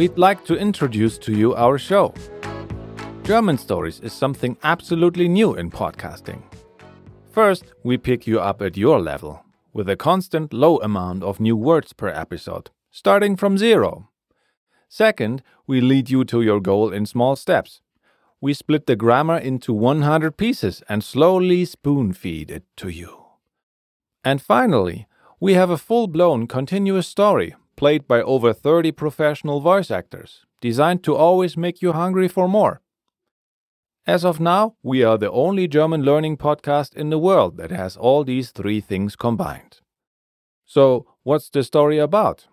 we'd like to introduce to you our show. German Stories is something absolutely new in podcasting. First, we pick you up at your level, with a constant low amount of new words per episode, starting from zero. Second, we lead you to your goal in small steps. We split the grammar into 100 pieces and slowly spoon feed it to you. And finally, we have a full blown continuous story played by over 30 professional voice actors, designed to always make you hungry for more. As of now, we are the only German learning podcast in the world that has all these three things combined. So, what's the story about?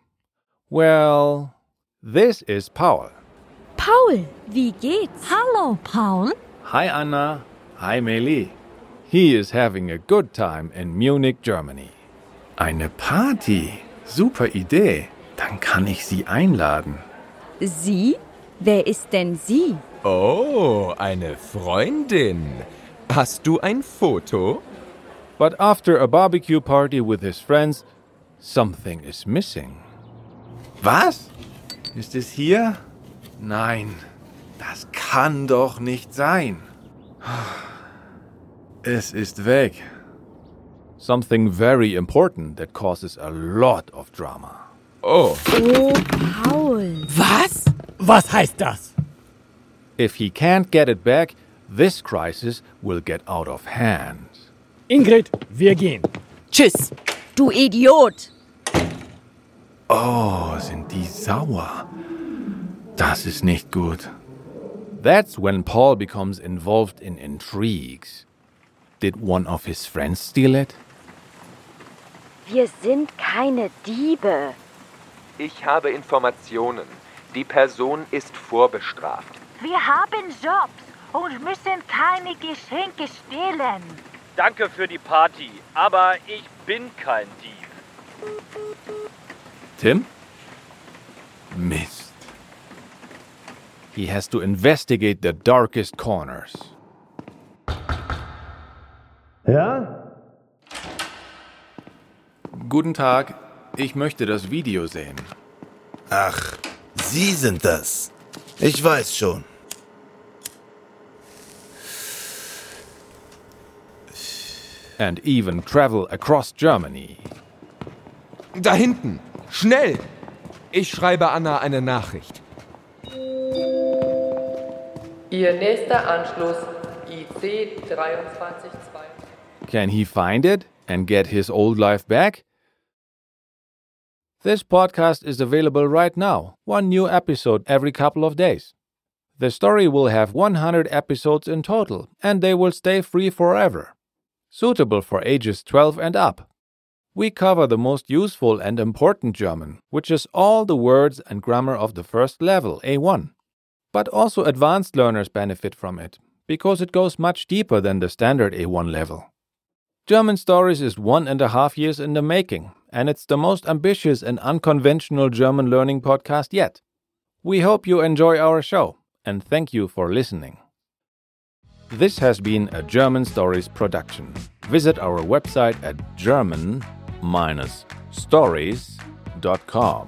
Well, this is Paul. Paul, wie geht's? Hallo, Paul. Hi, Anna. Hi, Meli. He is having a good time in Munich, Germany. Eine Party. Super Idee. Dann kann ich Sie einladen. Sie? Wer ist denn sie? Oh, eine Freundin. Hast du ein Foto? But after a barbecue party with his friends, something is missing. Was? Ist es hier? Nein, das kann doch nicht sein. Es ist weg. Something very important that causes a lot of drama. Oh, Oh, Paul. Was? Was heißt das? If he can't get it back, this crisis will get out of hand. Ingrid, wir gehen. Tschüss. Du Idiot! Oh, sind die sauer. Das ist nicht gut. That's when Paul becomes involved in intrigues. Did one of his friends steal it? Wir sind keine Diebe. Ich habe Informationen. Die Person ist vorbestraft. Wir haben Jobs und müssen keine Geschenke stehlen. Danke für die Party, aber ich bin kein Dieb. Tim? Mist. He has to investigate the darkest corners. Ja? Guten Tag, ich möchte das Video sehen. Ach, Sie sind das. Ich weiß schon. And even travel across Germany. da hinten. Schnell. Ich schreibe Anna eine Nachricht. Ihr nächster Anschluss IC 232. Can he find it and get his old life back? This podcast is available right now, one new episode every couple of days. The story will have 100 episodes in total, and they will stay free forever. Suitable for ages 12 and up. We cover the most useful and important German, which is all the words and grammar of the first level, A1. But also advanced learners benefit from it, because it goes much deeper than the standard A1 level. German Stories is one and a half years in the making, and it's the most ambitious and unconventional German learning podcast yet. We hope you enjoy our show, and thank you for listening. This has been a German Stories production. Visit our website at german-stories.com.